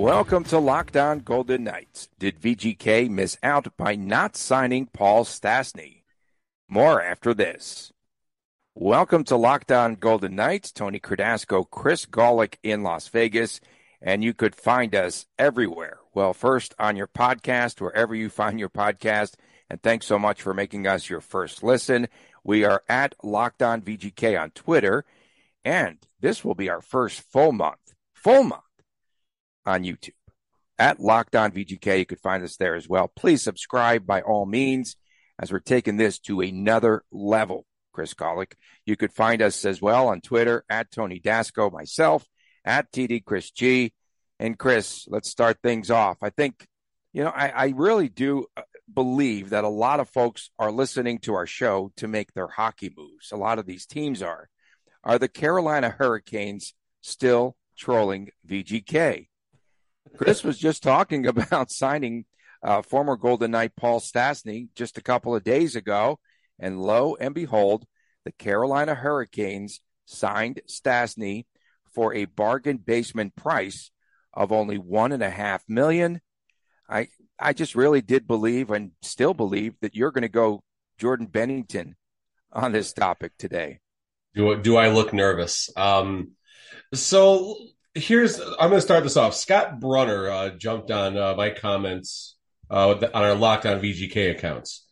Welcome to Locked On Golden Knights. Did VGK miss out by not signing Paul Stastny? More after this. Welcome to Locked On Golden Knights. Tony Cardasco, Chris Gawlik in Las Vegas, and you could find us everywhere. Well, first on your podcast, wherever you find your podcast, and thanks so much for making us your first listen. We are at Locked On VGK on Twitter, and this will be our first full month, full month on YouTube at Locked On VGK. You could find us there as well. Please subscribe by all means as we're taking this to another level. Chris Gawlik. You could find us as well on Twitter at Tony Dasco, myself at TD Chris G. And Chris, let's start things off. I think, you know, I, I really do uh, believe that a lot of folks are listening to our show to make their hockey moves. A lot of these teams are. Are the Carolina Hurricanes still trolling VGK? Chris was just talking about signing uh, former Golden Knight Paul Stastny just a couple of days ago. And lo and behold, the Carolina Hurricanes signed Stastny for a bargain basement price of only one and a half million. I I just really did believe and still believe that you're going to go Jordan Binnington on this topic today. Do do I look nervous? Um, so here's I'm going to start this off. Scott Brunner uh, jumped on uh, my comments uh, on our Locked On VGK accounts.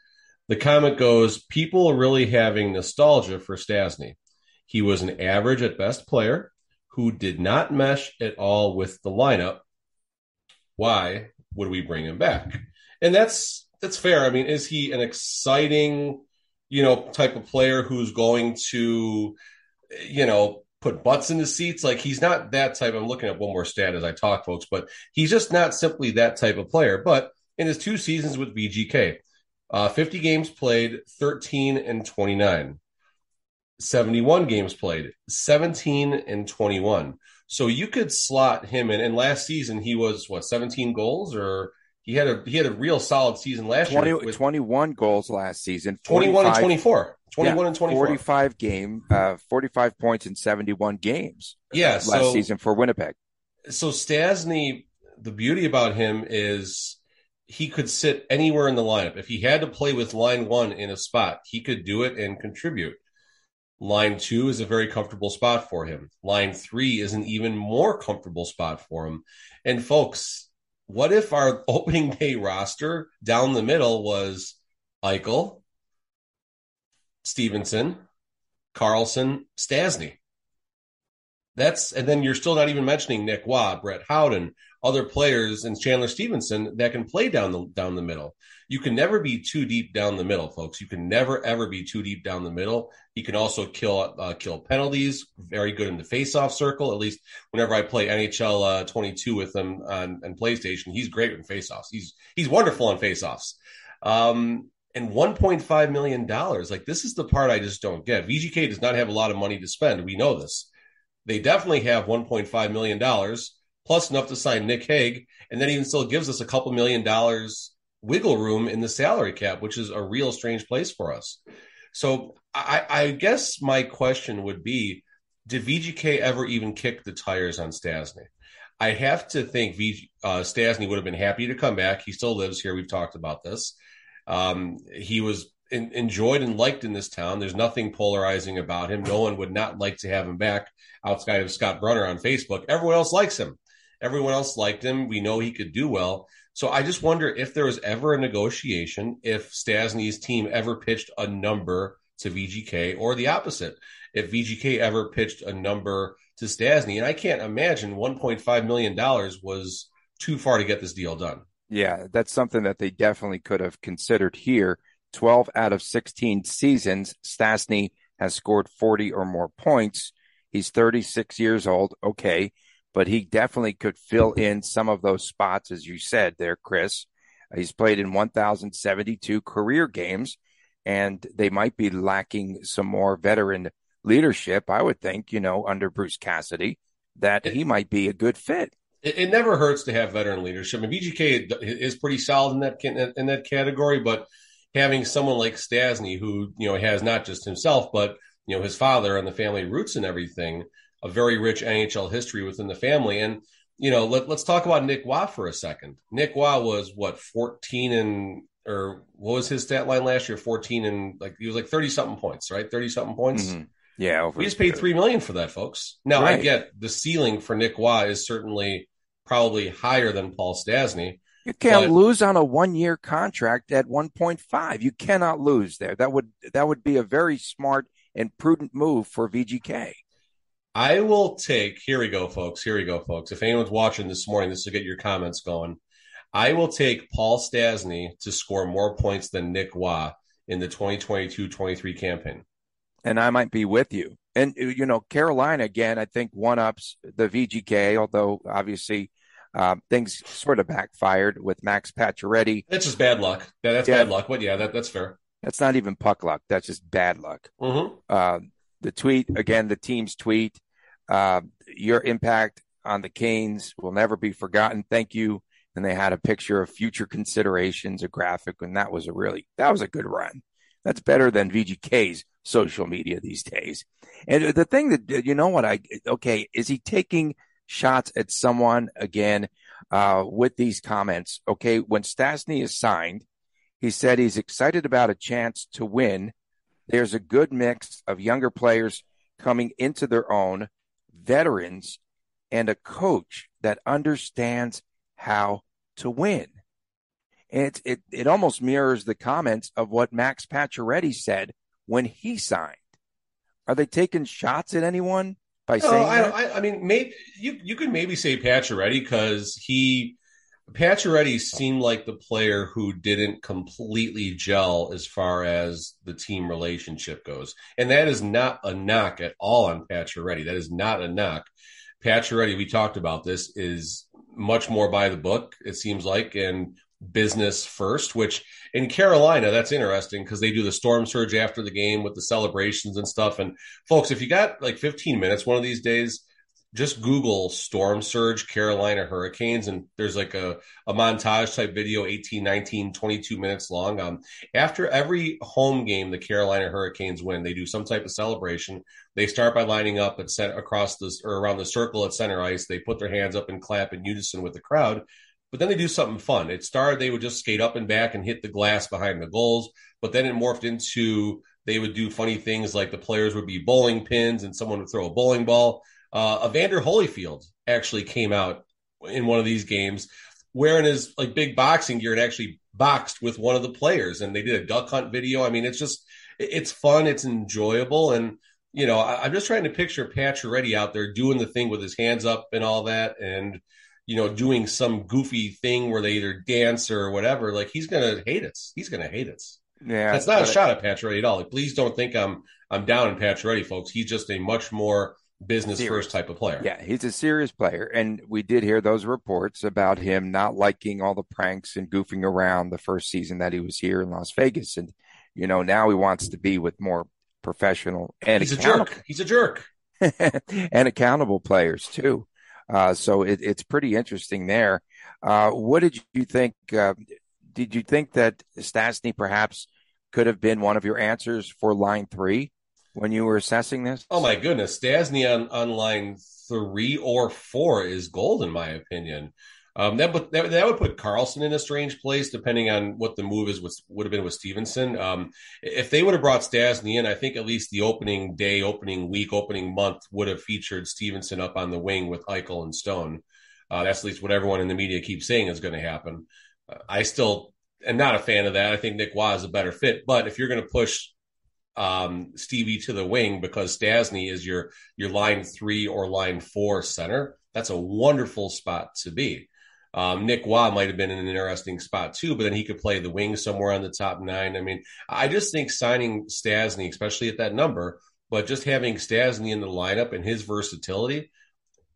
The comment goes: People are really having nostalgia for Stastny. He was an average at best player who did not mesh at all with the lineup. Why would we bring him back? And that's that's fair. I mean, is he an exciting, you know, type of player who's going to, you know, put butts in the seats. Like he's not that type. I'm looking at one more stat as I talk, folks, but he's just not simply that type of player. But in his two seasons with VGK, uh, 50 games played, 13 and 29. 71 games played, 17 and 21. So you could slot him in. And last season he was what 17 goals or he had a he had a real solid season last 20, year. With 21 goals last season. 21 and 24. 21 yeah, and 24. 45 game, uh, 45 points in 71 games. Yeah, last so, season for Winnipeg. So Stastny the beauty about him is he could sit anywhere in the lineup. If he had to play with line one in a spot, he could do it and contribute. Line two is a very comfortable spot for him. Line three is an even more comfortable spot for him. And folks, what if our opening day roster down the middle was Eichel, Stephenson, Karlsson, Stastny? That's and then you're still not even mentioning Nick Waugh, Brett Howden, other players, and Chandler Stephenson that can play down the down the middle. You can never be too deep down the middle, folks. You can never ever be too deep down the middle. He can also kill uh, kill penalties. Very good in the face-off circle. At least whenever I play NHL uh, 22 with him on, on PlayStation, he's great in face-offs. He's he's wonderful on face-offs. Um, and 1.5 million dollars. Like this is the part I just don't get. VGK does not have a lot of money to spend. We know this. They definitely have 1.5 million dollars plus enough to sign Nick Hague, and that even still gives us a couple million dollars wiggle room in the salary cap, which is a real strange place for us. So I, I guess my question would be, did VGK ever even kick the tires on Stastny? I have to think v, uh, Stastny would have been happy to come back. He still lives here. We've talked about this. Um, he was in, enjoyed and liked in this town. There's nothing polarizing about him. No one would not like to have him back outside of Scott Brunner on Facebook. Everyone else likes him. Everyone else liked him. We know he could do well. So I just wonder if there was ever a negotiation, if Stastny's team ever pitched a number to VGK or the opposite, if VGK ever pitched a number to Stastny. And I can't imagine $1.5 million was too far to get this deal done. Yeah, that's something that they definitely could have considered here. 12 out of 16 seasons, Stastny has scored 40 or more points. He's 36 years old. Okay but he definitely could fill in some of those spots, as you said there, Chris. He's played in 1,072 career games, and they might be lacking some more veteran leadership. I would think, you know, under Bruce Cassidy, that he might be a good fit. It, never hurts to have veteran leadership. And VGK is pretty solid in that in that category, but having someone like Stastny, who you know has not just himself, but you know his father and the family roots and everything, a very rich NHL history within the family, and you know, let, us talk about Nick Waugh for a second. Nick Waugh was what 14 and or what was his stat line last year? 14 and like he was like 30 something points, right? 30 something points. Mm-hmm. Yeah, we just paid three million for that, folks. Now right. I get the ceiling for Nick Waugh is certainly probably higher than Paul Stastny. You can't but, lose on a one-year contract at 1.5. You cannot lose there. That would that would be a very smart and prudent move for VGK. I will take. Here we go, folks. Here we go, folks. If anyone's watching this morning, this will get your comments going. I will take Paul Stastny to score more points than Nick Waugh in the 2022-23 campaign and I might be with you. And you know, Carolina again, I think one ups the VGK, although obviously uh, things sort of backfired with Max Pacioretty. That's just bad luck. Yeah, that's yeah. bad luck. But yeah, that, that's fair. That's not even puck luck. That's just bad luck. Mm-hmm. Uh, the tweet again, the team's tweet. Uh, your impact on the Canes will never be forgotten. Thank you. And they had a picture of future considerations, a graphic, and that was a really that was a good run. That's better than VGK's social media these days. And the thing that, you know what, I, okay, is he taking shots at someone again, uh, with these comments? Okay. When Stastny is signed, he said he's excited about a chance to win. There's a good mix of younger players coming into their own, veterans, and a coach that understands how to win. It, it, it almost mirrors the comments of what Max Pacioretty said when he signed. Are they taking shots at anyone by no, saying I, I, I, mean, maybe you you could maybe say Pacioretty because he Pacioretty seemed like the player who didn't completely gel as far as the team relationship goes, and that is not a knock at all on Pacioretty. That is not a knock. Pacioretty, we talked about this, is much more by the book. It seems like, and business first, which in Carolina, that's interesting because they do the storm surge after the game with the celebrations and stuff. And folks, if you got like 15 minutes one of these days, just Google storm surge Carolina Hurricanes, and there's like a, a montage type video, 18, 19, 22 minutes long. Um, after every home game the Carolina Hurricanes win, they do some type of celebration. They start by lining up at center, across the or around the circle at center ice. They put their hands up and clap in unison with the crowd. But then they do something fun. It started, they would just skate up and back and hit the glass behind the goals. But then it morphed into they would do funny things like the players would be bowling pins and someone would throw a bowling ball. Uh, Evander Holyfield actually came out in one of these games wearing his like big boxing gear and actually boxed with one of the players. And they did a duck hunt video. I mean, it's just, it's fun. It's enjoyable. And, you know, I, am just trying to picture Pacioretty out there doing the thing with his hands up and all that. And, you know, doing some goofy thing where they either dance or whatever, like he's gonna hate us. He's gonna hate us. Yeah, that's not a shot at Pacioretty at all. Like, please don't think I'm I'm down in Pacioretty, folks. He's just a much more business serious. first type of player. Yeah, he's a serious player, and we did hear those reports about him not liking all the pranks and goofing around the first season that he was here in Las Vegas, and you know now he wants to be with more professional and he's a jerk. He's a jerk. and accountable players too. Uh, so it, it's pretty interesting there. Uh, what did you think? Uh, did you think that Stastny perhaps could have been one of your answers for line three when you were assessing this? Oh my goodness, Stastny on, on line three or four is gold in my opinion. Um, that, would, that, that would put Karlsson in a strange place, depending on what the move is. With, would have been with Stephenson. Um, if they would have brought Stastny in, I think at least the opening day, opening week, opening month would have featured Stephenson up on the wing with Eichel and Stone. Uh, that's at least what everyone in the media keeps saying is going to happen. Uh, I still am not a fan of that. I think Nick Waugh is a better fit. But if you're going to push um, Stevie to the wing because Stastny is your your line three or line four center, that's a wonderful spot to be. Um, Nick Waugh might have been in an interesting spot too, but then he could play the wing somewhere on the top nine. I mean, I just think signing Stastny, especially at that number, but just having Stastny in the lineup and his versatility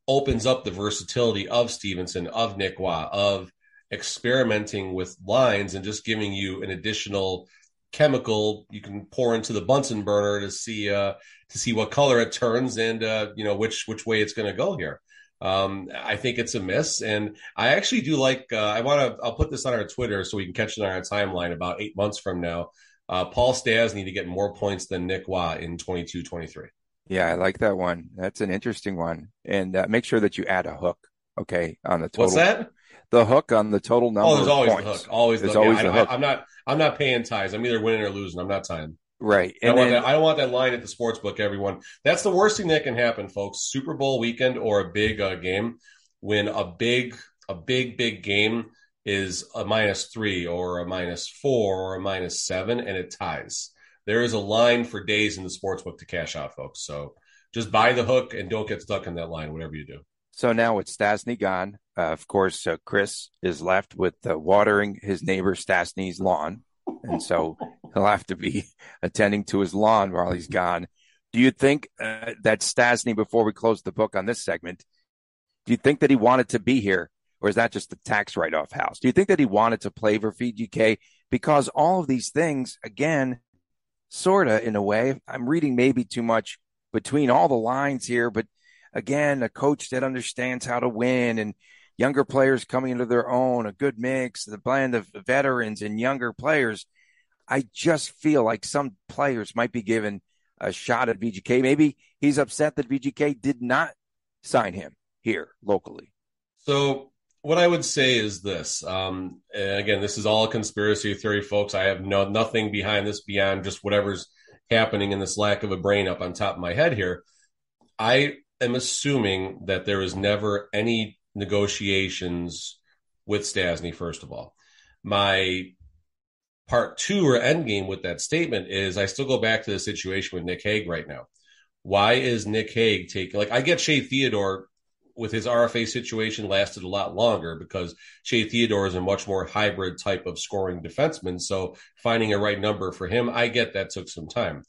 opens up the versatility of Stephenson, of Nick Waugh, of experimenting with lines and just giving you an additional chemical you can pour into the Bunsen burner to see uh, to see what color it turns and uh, you know which which way it's going to go here. Um, I think it's a miss, and I actually do like. Uh, I want to. I'll put this on our Twitter so we can catch it on our timeline about eight months from now. Uh, Paul Stastny to get more points than Nick Waugh in 22-23. Yeah, I like that one. That's an interesting one, and uh, make sure that you add a hook. Okay, on the total. What's that? The hook on the total number. Oh, there's always points. the hook. Always, there's the, always yeah, the hook. I, I'm not. I'm not paying ties. I'm either winning or losing. I'm not tying. Right, I and don't, want then that, I don't want that line at the sports book, everyone. That's the worst thing that can happen, folks. Super Bowl weekend or a big uh, game, when a big, a big, big game is a minus three or a minus four or a minus seven, and it ties. There is a line for days in the sports book to cash out, folks. So just buy the hook and don't get stuck in that line, whatever you do. So now with Stastny gone, uh, of course, uh, Chris is left with uh, watering his neighbor Stastny's lawn. And so he'll have to be attending to his lawn while he's gone. Do you think uh, that Stastny, before we close the book on this segment, do you think that he wanted to be here? Or is that just a tax write off house? Do you think that he wanted to play for VGK? Because all of these things, again, sort of in a way, I'm reading maybe too much between all the lines here, but again, a coach that understands how to win and younger players coming into their own, a good mix, the blend of veterans and younger players. I just feel like some players might be given a shot at VGK. Maybe he's upset that VGK did not sign him here locally. So what I would say is this. Um, again, this is all a conspiracy theory, folks. I have no nothing behind this beyond just whatever's happening in this lack of a brain up on top of my head here. I am assuming that there was never any negotiations with Stastny, first of all. My part two or end game with that statement is I still go back to the situation with Nick Hague right now. Why is Nick Hague taking like I get Shea Theodore with his RFA situation lasted a lot longer because Shea Theodore is a much more hybrid type of scoring defenseman. So finding a right number for him, I get that took some time.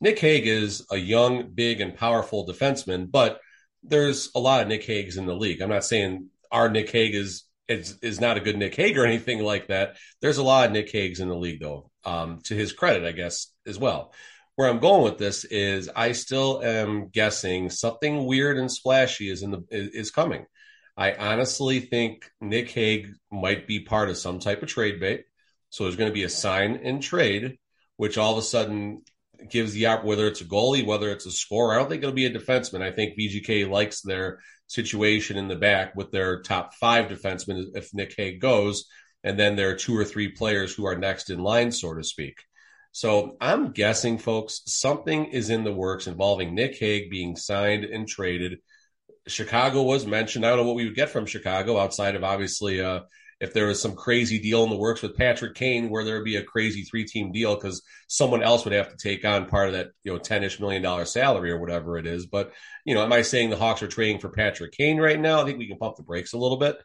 Nick Hague is a young, big, and powerful defenseman, but there's a lot of Nick Hagues in the league. I'm not saying our Nick Hague is is, is not a good Nick Hague or anything like that. There's a lot of Nick Hagues in the league, though. Um, to his credit, I guess as well. Where I'm going with this is, I still am guessing something weird and splashy is in the is coming. I honestly think Nick Hague might be part of some type of trade bait. So there's going to be a sign and trade, which all of a sudden gives the op whether it's a goalie, whether it's a scorer. I don't think it'll be a defenseman. I think VGK likes their situation in the back with their top five defensemen if Nick Hague goes, and then there are two or three players who are next in line, so to speak. So I'm guessing, folks, something is in the works involving Nick Hague being signed and traded. Chicago was mentioned. I don't know what we would get from Chicago outside of obviously uh, if there was some crazy deal in the works with Patrick Kane where there would be a crazy three team deal because someone else would have to take on part of that, you know, 10 ish million dollar salary or whatever it is. But, you know, am I saying the Hawks are trading for Patrick Kane right now? I think we can pump the brakes a little bit.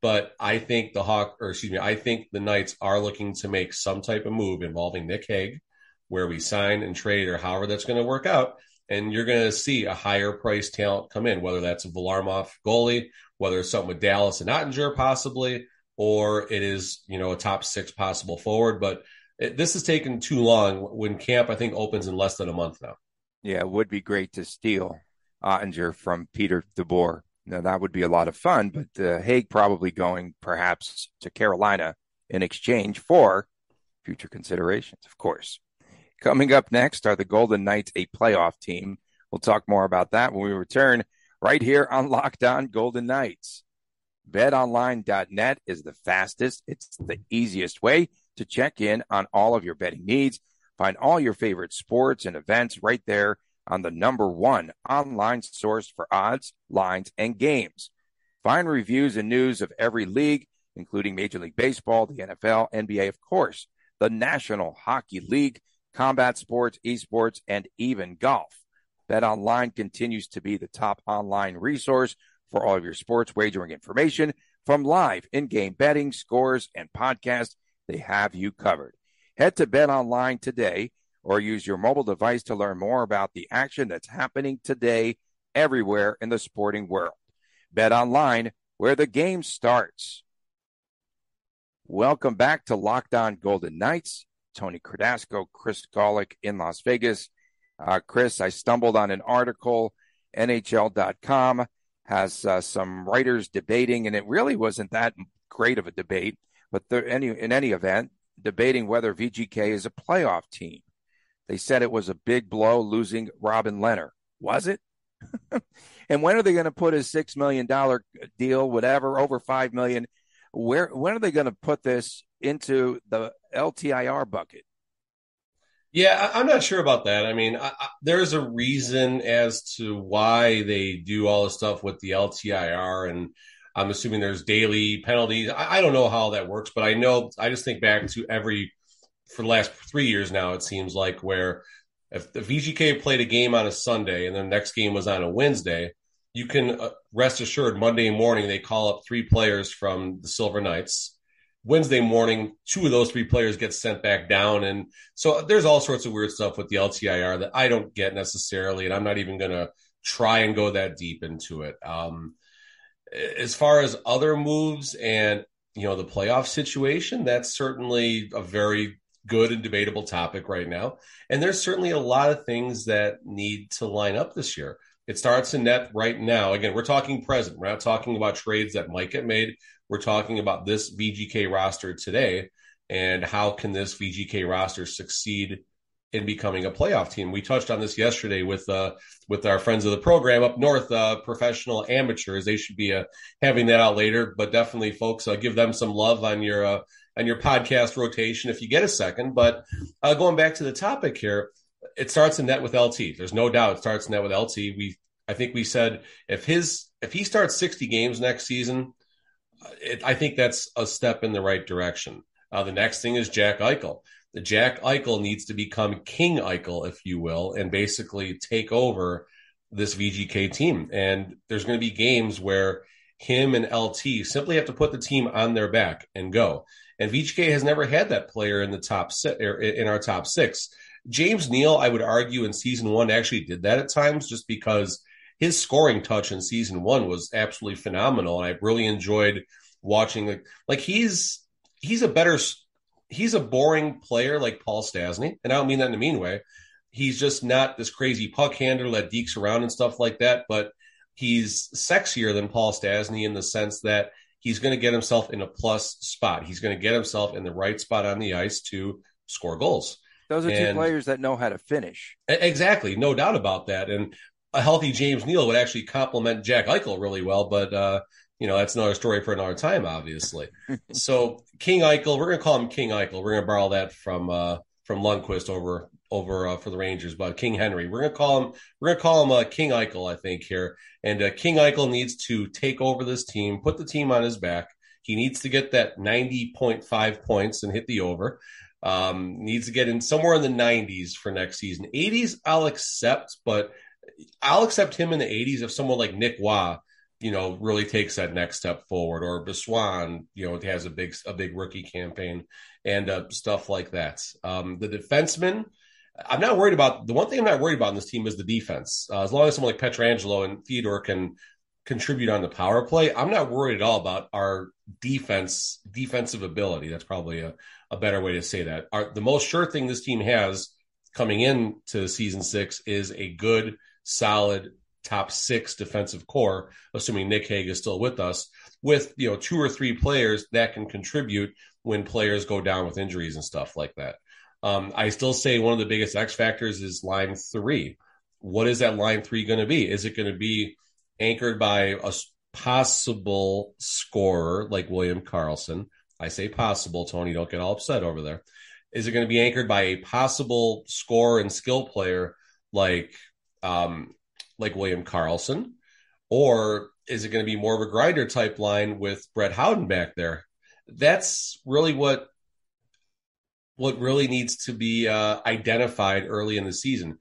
But I think the Hawk, or excuse me, I think the Knights are looking to make some type of move involving Nick Hague, where we sign and trade or however that's going to work out. And you're going to see a higher price talent come in, whether that's a Varlamov goalie, whether it's something with Dallas and Oettinger possibly, or it is you know a top six possible forward. But it, this has taken too long. When camp I think opens in less than a month now. Yeah, it would be great to steal Oettinger from Peter DeBoer. Now that would be a lot of fun, but uh, Hague probably going perhaps to Carolina in exchange for future considerations, of course. Coming up next are the Golden Knights, a playoff team. We'll talk more about that when we return right here on Locked On Golden Knights. BetOnline.net is the fastest, it's the easiest way to check in on all of your betting needs. Find all your favorite sports and events right there on the number one online source for odds, lines, and games. Find reviews and news of every league, including Major League Baseball, the NFL, NBA, of course, the National Hockey League, combat sports, esports, and even golf. BetOnline continues to be the top online resource for all of your sports wagering information from live in-game betting, scores, and podcasts. They have you covered. Head to Bet Online today or use your mobile device to learn more about the action that's happening today everywhere in the sporting world. Bet Online, where the game starts. Welcome back to Locked On Golden Knights. Tony Cardasco, Chris Gawlik in Las Vegas. Uh, Chris, I stumbled on an article, NHL.com has uh, some writers debating, and it really wasn't that great of a debate, but any, in any event, debating whether VGK is a playoff team. They said it was a big blow losing Robin Lehner. Was it? and when are they going to put a six million dollar deal, whatever, over five million? Where when are they going to put this into the LTIR bucket? Yeah, I'm not sure about that. I mean, I, I, there's a reason as to why they do all the stuff with the LTIR, and I'm assuming there's daily penalties. I, I don't know how that works, but I know I just think back to every for the last three years now. It seems like where if the VGK played a game on a Sunday and the next game was on a Wednesday, you can uh, rest assured Monday morning they call up three players from the Silver Knights. Wednesday morning, two of those three players get sent back down. And so there's all sorts of weird stuff with the LTIR that I don't get necessarily. And I'm not even going to try and go that deep into it. Um, as far as other moves and, you know, the playoff situation, that's certainly a very good and debatable topic right now. And there's certainly a lot of things that need to line up this year. It starts in net right now. Again, we're talking present. We're not talking about trades that might get made. We're talking about this VGK roster today and how can this VGK roster succeed in becoming a playoff team. We touched on this yesterday with uh, with our friends of the program up north, uh, professional amateurs. They should be uh, having that out later, but definitely, folks, uh, give them some love on your uh, on your podcast rotation if you get a second. But uh, going back to the topic here, it starts in net with LT. There's no doubt it starts in net with LT. We I think we said if his if he starts 60 games next season, it, I think that's a step in the right direction. Uh, the next thing is Jack Eichel. The Jack Eichel needs to become King Eichel, if you will, and basically take over this VGK team. And there's going to be games where him and LT simply have to put the team on their back and go. And VGK has never had that player in the top six, er, in our top six. James Neal, I would argue, in season one actually did that at times, just because his scoring touch in season one was absolutely phenomenal, and I really enjoyed watching. Like, like he's he's a better he's a boring player like Paul Stastny, and I don't mean that in a mean way. He's just not this crazy puck handler that dekes around and stuff like that, but he's sexier than Paul Stastny in the sense that he's going to get himself in a plus spot. He's going to get himself in the right spot on the ice to score goals. Those are and, two players that know how to finish. Exactly, no doubt about that. And a healthy James Neal would actually complement Jack Eichel really well, but uh, you know that's another story for another time, obviously. so King Eichel, we're going to call him King Eichel. We're going to borrow that from uh, from Lundqvist over over uh, for the Rangers, but King Henry. We're going to call him we're going to call him uh, King Eichel, I think here. And uh, King Eichel needs to take over this team, put the team on his back. He needs to get that ninety point five points and hit the over. Um, needs to get in somewhere in the 90s for next season. 80s, I'll accept, but I'll accept him in the 80s if someone like Nick Waugh, you know, really takes that next step forward, or Brisson, you know, has a big a big rookie campaign and uh, stuff like that. Um, the defenseman, I'm not worried about. The one thing I'm not worried about in this team is the defense. Uh, as long as someone like Pietrangelo and Theodore can contribute on the power play, I'm not worried at all about our defense defensive ability. That's probably a, a better way to say that. Our, the most sure thing this team has coming into season six is a good, solid top six defensive core, assuming Nick Hague is still with us, with you know two or three players that can contribute when players go down with injuries and stuff like that. Um, I still say one of the biggest X factors is line three. What is that line three going to be? Is it going to be anchored by a possible scorer like William Karlsson? I say possible, Tony. Don't get all upset over there. Is it going to be anchored by a possible scorer and skill player like um, like William Karlsson, or is it going to be more of a grinder type line with Brett Howden back there? That's really what what really needs to be uh, identified early in the season.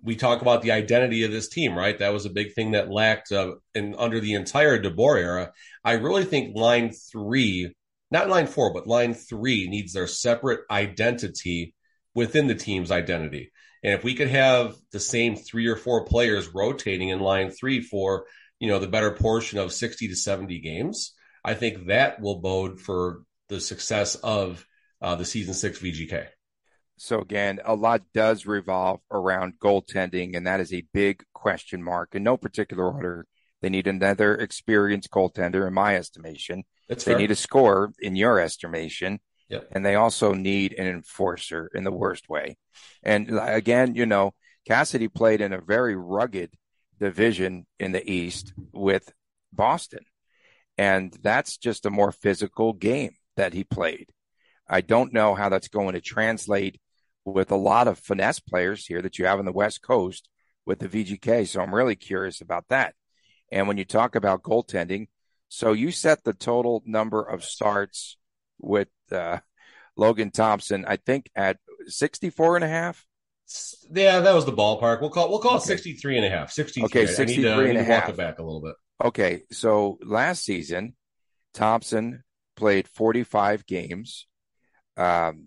We talk about the identity of this team, right? That was a big thing that lacked uh, in under the entire DeBoer era. I really think line three not line four, but line three needs their separate identity within the team's identity. And if we could have the same three or four players rotating in line three for, you know, the better portion of 60 to 70 games, I think that will bode for the success of uh, the season six VGK. So again, a lot does revolve around goaltending, and that is a big question mark in no particular order. They need another experienced goaltender, in my estimation. That's they fair. need a scorer, in your estimation. Yep. And they also need an enforcer in the worst way. And again, you know, Cassidy played in a very rugged division in the East with Boston. And that's just a more physical game that he played. I don't know how that's going to translate with a lot of finesse players here that you have on the West Coast with the VGK. So I'm really curious about that. And when you talk about goaltending, so you set the total number of starts with uh, Logan Thompson, I think at 64 and a half. Yeah, that was the ballpark. We'll call we'll call it Okay. 63 and a half. 63. Okay, I need to- 63 I need and a to walk half. it back a little bit. Okay, so last season, Thompson played 45 games, um,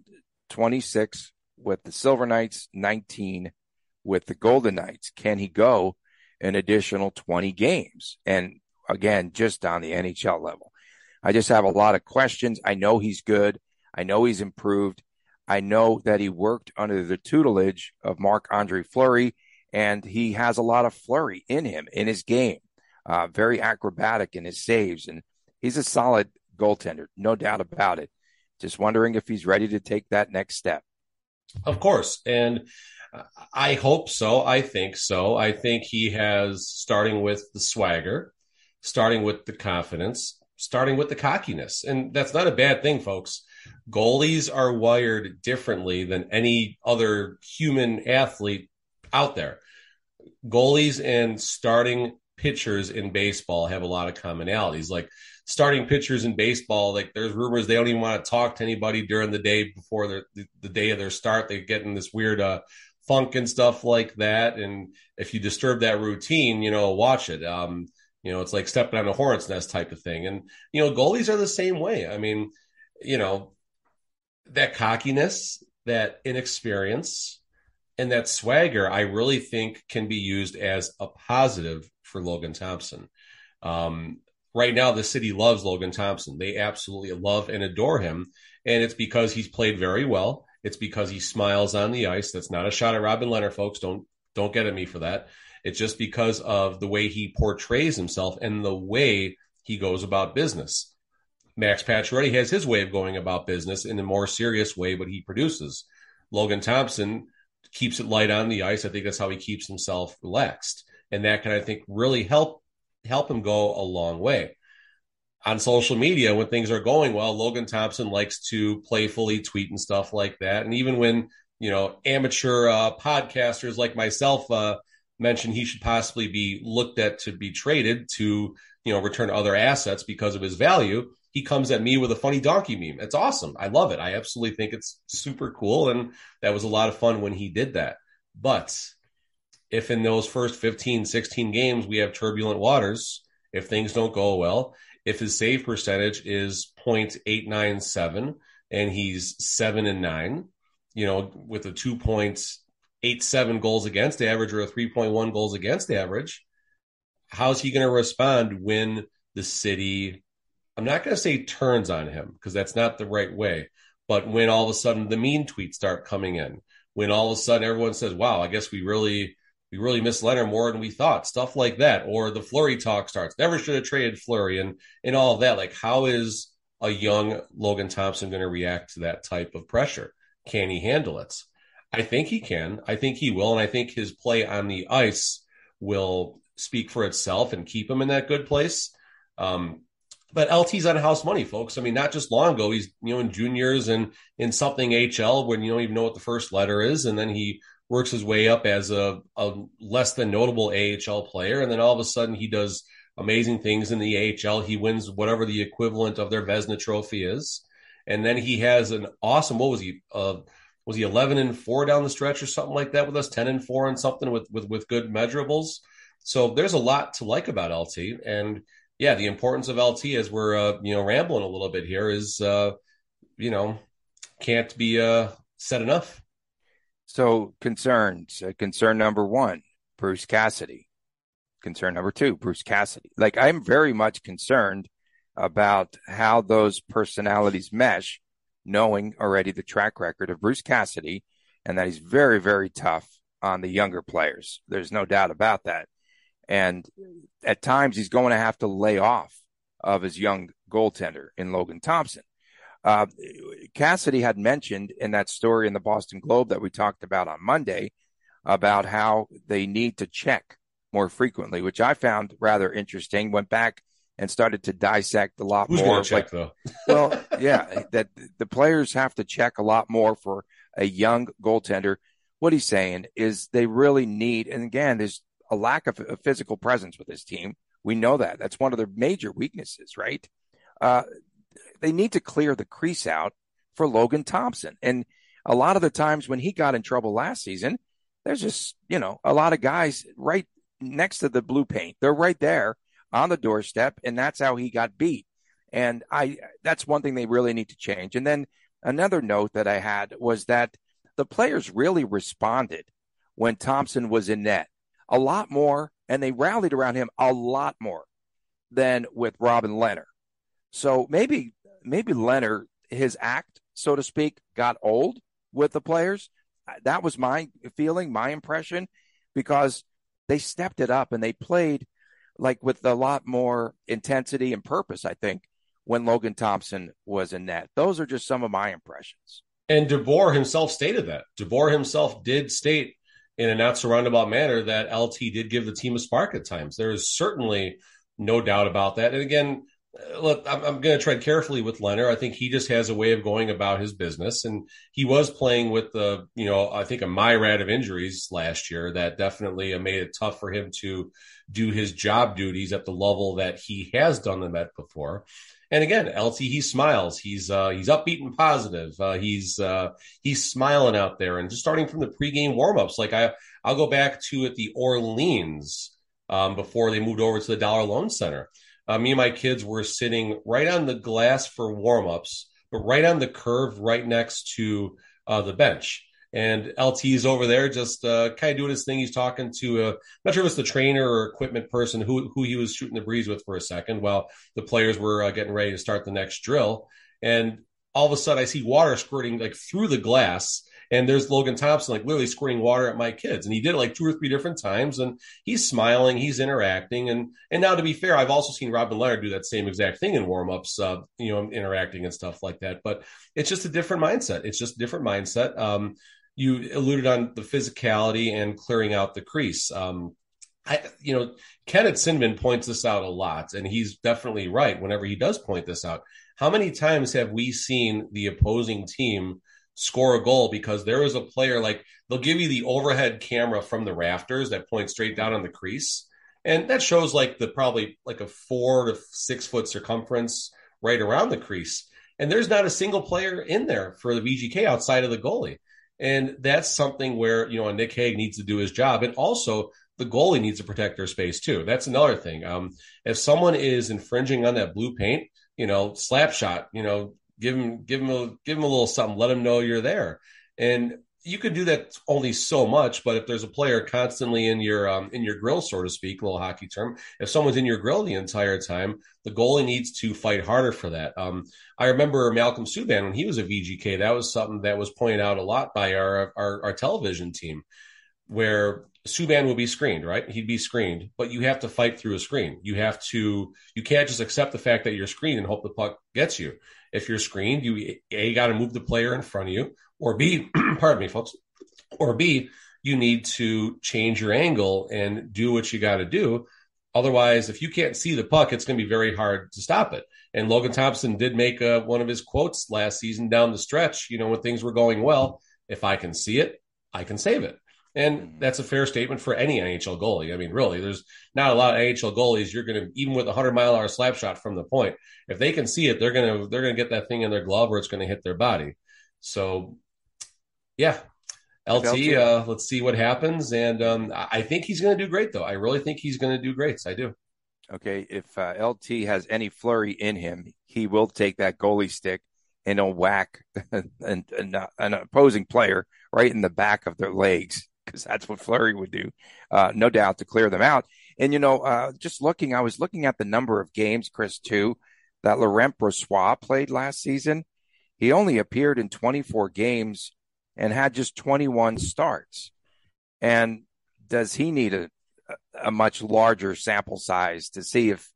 26 with the Silver Knights, 19 with the Golden Knights. Can he go an additional 20 games? And again, just on the NHL level. I just have a lot of questions. I know he's good. I know he's improved. I know that he worked under the tutelage of Marc Andre Fleury, and he has a lot of flurry in him in his game uh, very acrobatic in his saves, and he's a solid goaltender, no doubt about it. Just wondering if he's ready to take that next step. Of course. And I hope so. I think so. I think he has, starting with the swagger, starting with the confidence, starting with the cockiness. And that's not a bad thing, folks. Goalies are wired differently than any other human athlete out there. Goalies and starting pitchers in baseball have a lot of commonalities. Like starting pitchers in baseball, like there's rumors they don't even want to talk to anybody during the day before their, the, the day of their start. They get in this weird uh, funk and stuff like that. And if you disturb that routine, you know, watch it. Um, you know, it's like stepping on a hornet's nest type of thing. And, you know, goalies are the same way. I mean, you know, that cockiness, that inexperience, and that swagger, I really think can be used as a positive for Logan Thompson. Um, right now, the city loves Logan Thompson. They absolutely love and adore him. And it's because he's played very well. It's because he smiles on the ice. That's not a shot at Robin Lehner, folks. Don't don't get at me for that. It's just because of the way he portrays himself and the way he goes about business. Max Pacioretty has his way of going about business in a more serious way, but he produces. Logan Thompson keeps it light on the ice. I think that's how he keeps himself relaxed, and that can I think really help help him go a long way. On social media, when things are going well, Logan Thompson likes to playfully tweet and stuff like that, and even when you know amateur uh, podcasters like myself uh, mention he should possibly be looked at to be traded to you know return other assets because of his value he comes at me with a funny donkey meme. It's awesome. I love it. I absolutely think it's super cool. And that was a lot of fun when he did that. But if in those first 15, 16 games we have turbulent waters, if things don't go well, if his save percentage is 0.897 and he's seven and nine, you know, with a 2.87 goals against average or a 3.1 goals against average, how's he going to respond when the city I'm not going to say turns on him because that's not the right way. But when all of a sudden the mean tweets start coming in, when all of a sudden everyone says, "Wow, I guess we really we really miss Lehner more than we thought," stuff like that, or the Fleury talk starts. Never should have traded Fleury, and and all of that. Like, how is a young Logan Thompson going to react to that type of pressure? Can he handle it? I think he can. I think he will, and I think his play on the ice will speak for itself and keep him in that good place. Um, but LT's on house money, folks. I mean, not just long ago. He's you know in juniors and in something HL when you don't even know what the first letter is, and then he works his way up as a, a less than notable AHL player, and then all of a sudden he does amazing things in the AHL. He wins whatever the equivalent of their Vezina Trophy is, and then he has an awesome. What was he? Uh, was he eleven and four down the stretch or something like that with us? Ten and four and something with with with good measurables. So there's a lot to like about LT and yeah, the importance of LT as we're uh, you know rambling a little bit here is uh, you know can't be uh, said enough. So concerns. Uh, concern number one, Bruce Cassidy. Concern number two, Bruce Cassidy. Like I'm very much concerned about how those personalities mesh, knowing already the track record of Bruce Cassidy and that he's very, very tough on the younger players. There's no doubt about that. And at times he's going to have to lay off of his young goaltender in Logan Thompson. Uh, Cassidy had mentioned in that story in the Boston Globe that we talked about on Monday about how they need to check more frequently, which I found rather interesting. Went back and started to dissect a lot Who's more. Check, like, well, yeah, that the players have to check a lot more for a young goaltender. What he's saying is they really need, and again, there's a lack of a physical presence with this team. We know that. That's one of their major weaknesses, right? Uh, they need to clear the crease out for Logan Thompson. And a lot of the times when he got in trouble last season, there's just, you know, a lot of guys right next to the blue paint. They're right there on the doorstep, and that's how he got beat. And I that's one thing they really need to change. And then another note that I had was that the players really responded when Thompson was in net a lot more, and they rallied around him a lot more than with Robin Lehner. So maybe maybe Lehner, his act, so to speak, got old with the players. That was my feeling, my impression, because they stepped it up and they played like with a lot more intensity and purpose, I think, when Logan Thompson was in net. Those are just some of my impressions. And DeBoer himself stated that. DeBoer himself did state in a not so roundabout manner that LT did give the team a spark at times. There is certainly no doubt about that. And again, look, I'm, I'm going to tread carefully with Lehner. I think he just has a way of going about his business, and he was playing with the, you know, I think a myriad of injuries last year that definitely made it tough for him to do his job duties at the level that he has done them at before. And again, LT, he smiles. He's uh, he's upbeat and positive. Uh, he's uh, he's smiling out there, and just starting from the pregame warmups. Like I, I'll go back to at the Orleans um, before they moved over to the Dollar Loan Center uh, me and my kids were sitting right on the glass for warmups, but right on the curve, right next to uh, the bench. And LT's over there, just uh, kind of doing his thing. He's talking to, uh, not sure if it's the trainer or equipment person who who he was shooting the breeze with for a second, while the players were uh, getting ready to start the next drill. And all of a sudden, I see water squirting like through the glass and there's Logan Thompson like literally squirting water at my kids, and he did it like two or three different times, and he's smiling, he's interacting, and and now to be fair, I've also seen Robin Lehner do that same exact thing in warmups, uh, you know, interacting and stuff like that. But it's just a different mindset. It's just a different mindset. Um, you alluded on the physicality and clearing out the crease. Um, I, you know, Kenneth Cinnamon points this out a lot, and he's definitely right whenever he does point this out. How many times have we seen the opposing team score a goal because there was a player like they'll give you the overhead camera from the rafters that points straight down on the crease. And that shows like the probably like a four to six foot circumference right around the crease. And there's not a single player in there for the VGK outside of the goalie. And that's something where, you know, Nick Hague needs to do his job. And also the goalie needs to protect their space too. That's another thing. Um, if someone is infringing on that blue paint, you know, slap shot, you know, give him give him a give him a little something let him know you're there and you can do that only so much but if there's a player constantly in your um, in your grill so to speak a little hockey term if someone's in your grill the entire time the goalie needs to fight harder for that um, i remember malcolm subban when he was a vgk that was something that was pointed out a lot by our our, our television team where Subban will be screened, right? He'd be screened, but you have to fight through a screen. You have to, you can't just accept the fact that you're screened and hope the puck gets you. If you're screened, you A, got to move the player in front of you, or B, pardon me, folks, or B, you need to change your angle and do what you got to do. Otherwise, if you can't see the puck, it's going to be very hard to stop it. And Logan Thompson did make a, uh, one of his quotes last season down the stretch, you know, when things were going well. If I can see it, I can save it. And mm-hmm. that's a fair statement for any NHL goalie. I mean, really, there's not a lot of NHL goalies. You're going to even with a hundred mile hour slap shot from the point, if they can see it, they're gonna they're gonna get that thing in their glove or it's going to hit their body. So, yeah, LT. Uh, let's see what happens, and um, I think he's going to do great. Though I really think he's going to do great. I do. Okay, if uh, LT has any flurry in him, he will take that goalie stick and he'll whack an, an, an opposing player right in the back of their legs because that's what Fleury would do, uh, no doubt, to clear them out. And you know, uh, just looking, I was looking at the number of games, Chris, too, that Laurent Brossoit played last season, he only appeared in 24 games and had just 21 starts. And does he need a, a much larger sample size to see if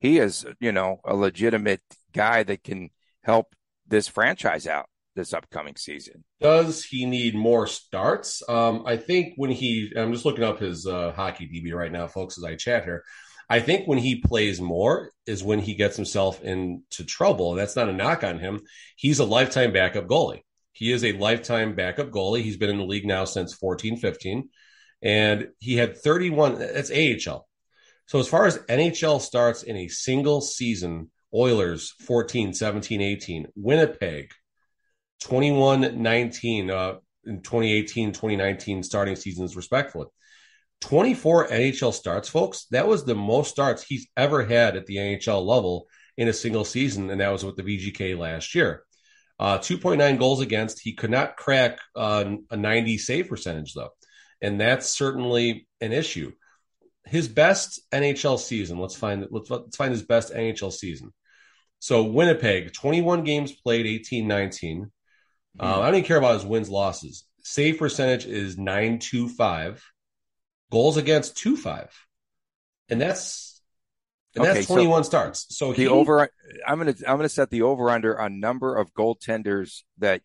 he is, you know, a legitimate guy that can help this franchise out this upcoming season. Does he need more starts? Um, I think when he, I'm just looking up his uh, hockey DB right now, folks, as I chat here. I think when he plays more is when he gets himself into trouble. And that's not a knock on him. He's a lifetime backup goalie. He is a lifetime backup goalie. He's been in the league now since 14, 15, and he had 31. That's AHL. So as far as NHL starts in a single season, Oilers 14, 17, 18, Winnipeg 21, 19 uh, in 2018, 2019 starting seasons respectfully. 24 NHL starts, folks. That was the most starts he's ever had at the NHL level in a single season, and that was with the VGK last year. Uh, 2.9 goals against. He could not crack uh, a 90 save percentage, though. And that's certainly an issue. His best NHL season, let's find let's, let's find his best NHL season. So Winnipeg, 21 games played, 18 19. Uh, I don't even care about his wins losses. Save percentage is 925. Goals against 25. And that's and okay, that's 21 so starts. So the he, over I'm gonna I'm gonna set the over under on number of goaltenders that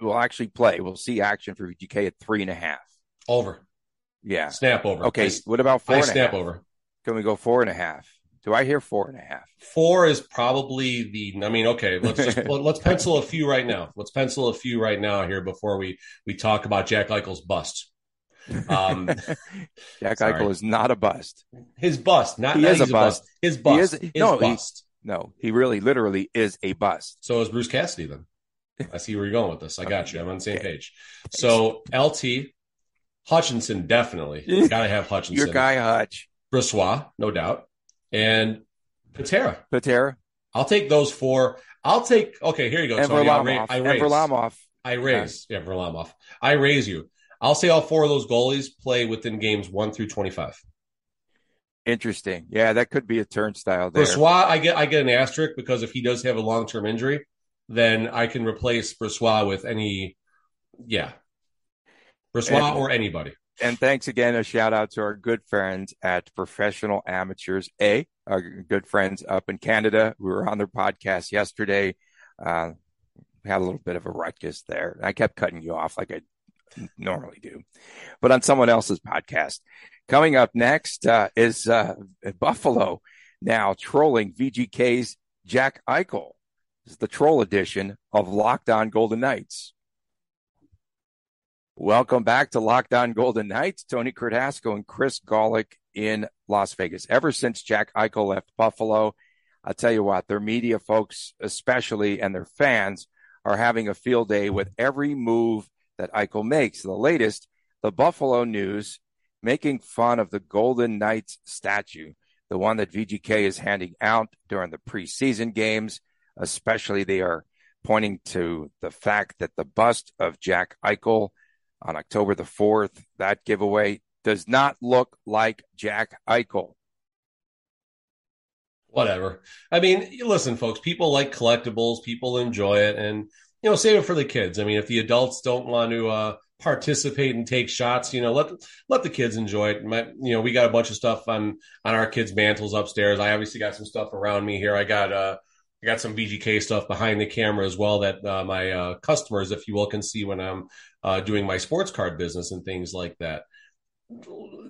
will actually play. We'll see action for VGK at three and a half. Over. Yeah. Snap over. Okay. I, what about four I snap half? over. Can we go four and a half? Do I hear four and a half? Four is probably the. I mean, okay, let's just let's pencil a few right now. Let's pencil a few right now here before we we talk about Jack Eichel's bust. Um, Jack sorry. Eichel is not a bust. His bust, not he is a bust. bust. His bust. He is, no, bust. He, no, he really, literally is a bust. So is Bruce Cassidy. Then I see where you're going with this. I got you. I'm on the same page. So LT Hutchinson definitely got to have Hutchinson. Your guy Hutch. Brossoit, no doubt and Patera. Patera. I'll take those four. I'll take. Okay, here you go. And Tony. Varlamov. I raise. And Varlamov. I raise. Yeah, Varlamov. I raise you. I'll say all four of those goalies play within games one through twenty-five. Interesting. Yeah, that could be a turnstile there. Brossoit, I get I get an asterisk because if he does have a long-term injury, then I can replace Brossoit with any. Yeah, Brossoit and, or anybody. And thanks again. A shout out to our good friends at Professional Amateurs A, our good friends up in Canada. We were on their podcast yesterday. Uh, had a little bit of a ruckus there. I kept cutting you off like I normally do, but on someone else's podcast. Coming up next uh, is uh, Buffalo now trolling VGK's Jack Eichel. This is the troll edition of Locked On Golden Knights. Welcome back to Locked On Golden Knights. Tony Cardasco and Chris Gawlik in Las Vegas. Ever since Jack Eichel left Buffalo, I'll tell you what, their media folks, especially, and their fans are having a field day with every move that Eichel makes. The latest, the Buffalo News making fun of the Golden Knights statue, the one that VGK is handing out during the preseason games. Especially, they are pointing to the fact that the bust of Jack Eichel on October the 4th. That giveaway does not look like Jack Eichel. Whatever. I mean, listen, folks, people like collectibles, people enjoy it, and, you know, save it for the kids. I mean, if the adults don't want to, uh, participate and take shots. You know, let let the kids enjoy it. My, you know, we got a bunch of stuff on on our kids' mantles upstairs. I obviously got some stuff around me here. I got uh I got some VGK stuff behind the camera as well that uh, my uh, customers, if you will, can see when I'm uh, doing my sports card business and things like that.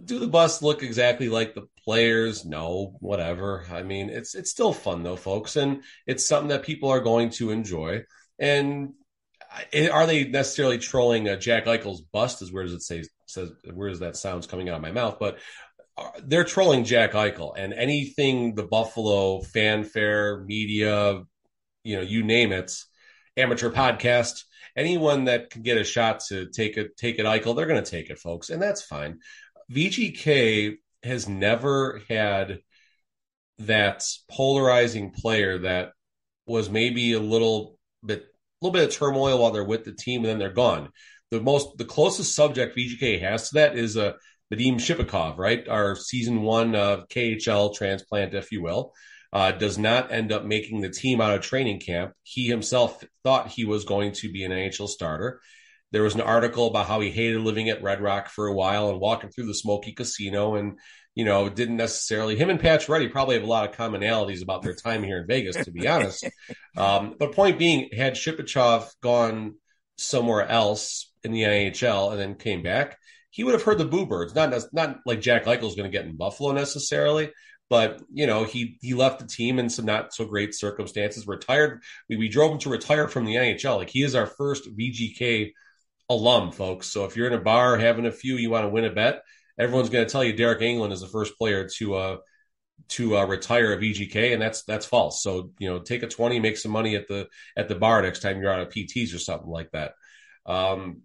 Do the busts look exactly like the players? No, whatever. I mean, it's it's still fun though, folks, and it's something that people are going to enjoy. And are they necessarily trolling uh, Jack Eichel's bust? Is where does it say says where does that sounds coming out of my mouth? But they're trolling Jack Eichel and anything the Buffalo fanfare media, you know, you name it, amateur podcast, anyone that can get a shot to take it, take it Eichel, they're going to take it, folks, and that's fine. VGK has never had that polarizing player that was maybe a little bit, a little bit of turmoil while they're with the team and then they're gone. The most, the closest subject VGK has to that is uh, a Vadim Shipachyov, right? Our season one of KHL transplant, if you will. Uh, does not end up making the team out of training camp. He himself thought he was going to be an NHL starter. There was an article about how he hated living at Red Rock for a while and walking through the smoky casino and you know, didn't necessarily him and Pacioretty probably have a lot of commonalities about their time here in Vegas, to be honest. Um, but point being, had Shipachyov gone somewhere else in the NHL and then came back, he would have heard the boo birds. Not not like Jack Eichel is going to get in Buffalo necessarily, but you know he he left the team in some not so great circumstances. Retired, we, we drove him to retire from the NHL. Like he is our first VGK alum, folks. So if you're in a bar having a few, you want to win a bet everyone's going to tell you Deryk Engelland is the first player to uh, to uh, retire a VGK, and that's that's false. So you know, take a twenty, make some money at the at the bar next time you're on a PTs or something like that. Um,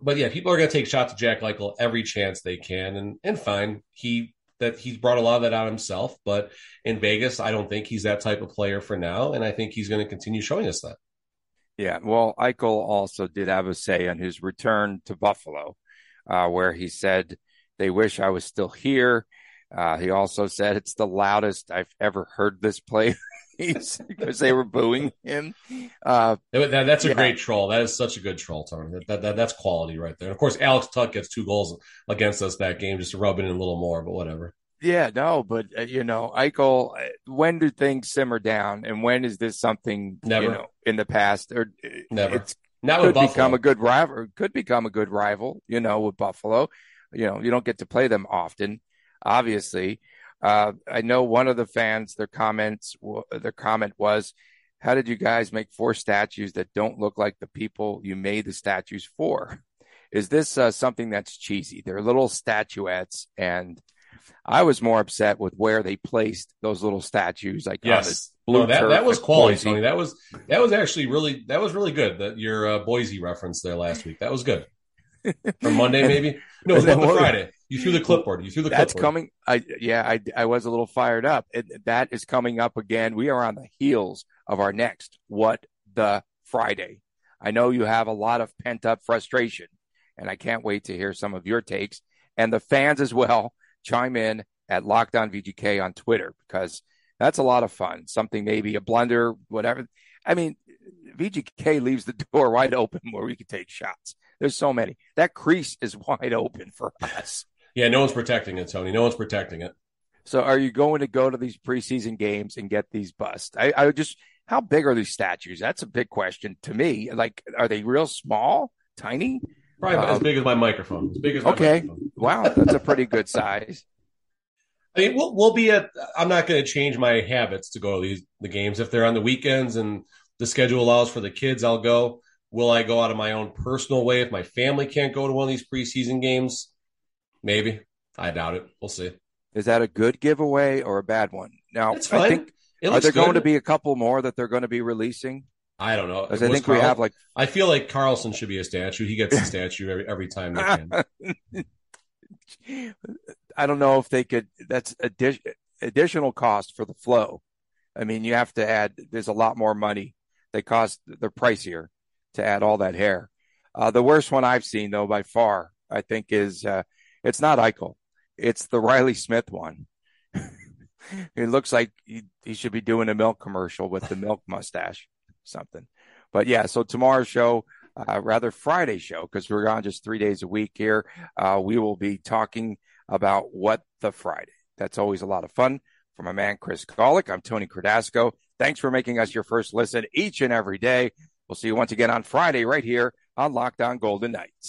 but yeah, people are going to take shots at Jack Eichel every chance they can, and and fine. He that he's brought a lot of that out himself, but in Vegas, I don't think he's that type of player for now, and I think he's going to continue showing us that. Yeah, well, Eichel also did have a say on his return to Buffalo, uh, where he said they wish I was still here. Uh, he also said it's the loudest I've ever heard this play because they were booing him. Uh, that, that's a yeah. great troll. That is such a good troll, Tony. That, that, that, that's quality right there. And of course, Alex Tuch gets two goals against us that game just to rub it in a little more, but whatever. Yeah, no, but uh, you know, Eichel, uh, when do things simmer down, and when is this something never you know, in the past or uh, never? It's, Not could become a good rival. Could become a good rival, you know, with Buffalo you know, you don't get to play them often, obviously. Uh, I know one of the fans, their comments, their comment was, how did you guys make four statues that don't look like the people you made the statues for? Is this uh, something that's cheesy? They're little statuettes, and I was more upset with where they placed those little statues. Like yes, no, that that was quality. That was that was actually really that was really good. That your uh, Boise reference there last week. That was good. From Monday, maybe. No, it was Friday. You threw the clipboard. You threw the That's clipboard. That's coming. I yeah, I I was a little fired up. It, that is coming up again. We are on the heels of our next what the Friday. I know you have a lot of pent up frustration, and I can't wait to hear some of your takes and the fans as well. Chime in at Locked On VGK on Twitter because that's a lot of fun. Something maybe a blunder, whatever. I mean, VGK leaves the door wide open where we can take shots. There's so many. That crease is wide open for us. Yeah, no one's protecting it, Tony. No one's protecting it. So, are you going to go to these preseason games and get these busts? I, I just, how big are these statues? That's a big question to me. Like, are they real small, tiny? Probably um, as big as my microphone. As big as okay. Microphone. wow, that's a pretty good size. I mean, we'll we'll be at. I'm not going to change my habits to go to these the games if they're on the weekends and the schedule allows for the kids. I'll go. Will I go out of my own personal way if my family can't go to one of these preseason games? Maybe. I doubt it. We'll see. Is that a good giveaway or a bad one? Now. I think are there good. going to be a couple more that they're going to be releasing? I don't know. I think Carl, we have like. I feel like Karlsson should be a statue. He gets a statue every every time they can. I don't know if they could. That's addi- additional cost for the flow. I mean, you have to add. There's a lot more money. They cost. They're pricier to add all that hair. Uh, the worst one I've seen, though, by far, I think is uh, it's not Eichel. It's the Reilly Smith one. it looks like he, he, should be doing a milk commercial with the milk mustache, something. But yeah, so tomorrow's show, uh, rather Friday show, because we're on just three days a week here. Uh, we will be talking about what the Friday. That's always a lot of fun. For my man Chris Gawlik, I'm Tony Cardasco. Thanks for making us your first listen each and every day. We'll see you once again on Friday right here on Locked On Golden Knights.